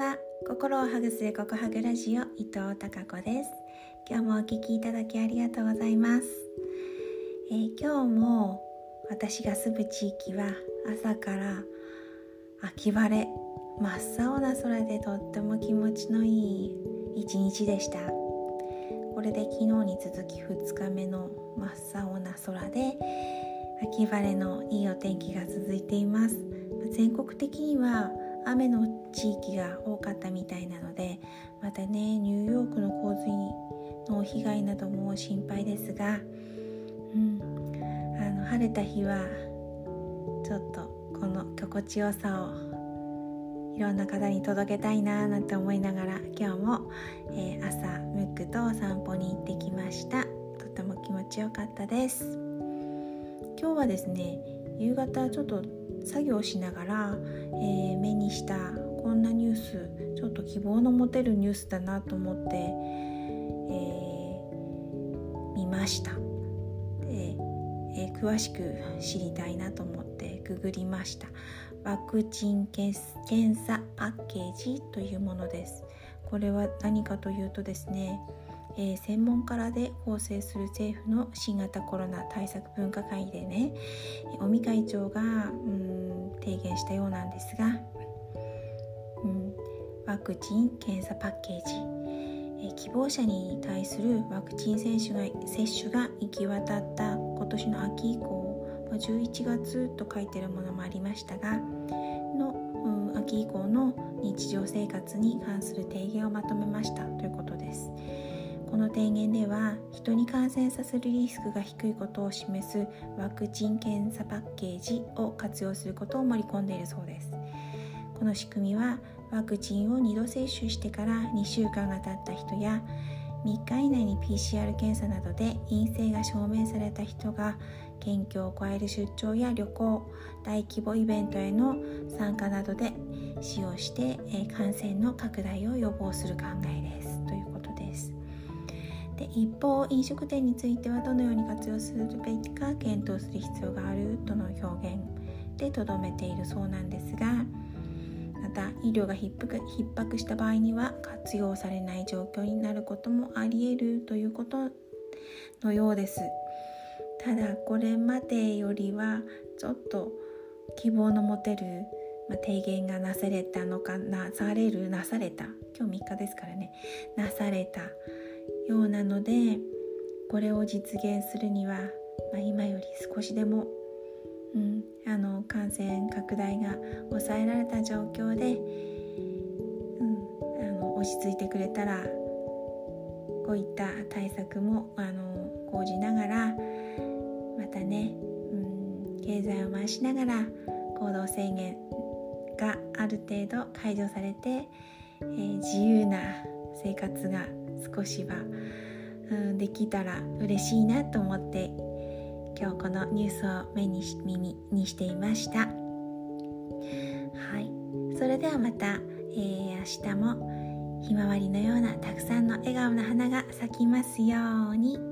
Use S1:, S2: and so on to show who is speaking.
S1: は。心をハグするココハグラジオ伊藤孝子です。今日もお聞きいただきありがとうございます、えー、今日も私が住む地域は朝から秋晴れ真っ青な空でとっても気持ちのいい一日でした。これで昨日に続き2日目の真っ青な空で秋晴れのいいお天気が続いています。全国的には雨の地域が多かったみたいなのでまたねニューヨークの洪水の被害なども心配ですが、うん、あの晴れた日はちょっとこの心地よさをいろんな方に届けたいななんて思いながら今日も、えー、朝ムックとお散歩に行ってきました。とても気持ちよかったです。今日はですね夕方ちょっと作業しながら、えー、目にしたこんなニュースちょっと希望の持てるニュースだなと思って、えー、見ました。で、えー、詳しく知りたいなと思ってググりました。ワクチン検査パッケージというものです。これは何かというとですねえー、専門家らで構成する政府の新型コロナ対策分科会でね尾身会長がうん提言したようなんですが、うん、ワクチン・検査パッケージ、え、希望者に対するワクチン接種が接種が行き渡った今年の秋以降11月と書いてるものもありましたがの、うん、秋以降の日常生活に関する提言をまとめましたということです。この提言では人に感染させるリスクが低いことを示すワクチン検査パッケージを活用することを盛り込んでいるそうです。この仕組みはワクチンを2度接種してから2週間が経った人や3日以内に PCR 検査などで陰性が証明された人が県境を越える出張や旅行大規模イベントへの参加などで使用して感染の拡大を予防する考えです。ということですで一方飲食店についてはどのように活用するべきか検討する必要があるとの表現でとどめているそうなんですがまた医療が逼迫逼迫した場合には活用されない状況になることもありえるということのようです。ただこれまでよりはちょっと希望の持てる、ま、提言がなされたのかなされるなされた。今日3日ですからね。なされた。ようなのでこれを実現するには、まあ、今より少しでも、うん、あの感染拡大が抑えられた状況で、うん、あの落ち着いてくれたらこういった対策もあの講じながらまたね、うん、経済を回しながら行動制限がある程度解除されて、えー、自由な生活が少しは、うん、できたら嬉しいなと思って今日このニュースを目にし耳にしていましたはいそれではまた、えー、明日もひまわりのようなたくさんの笑顔の花が咲きますように。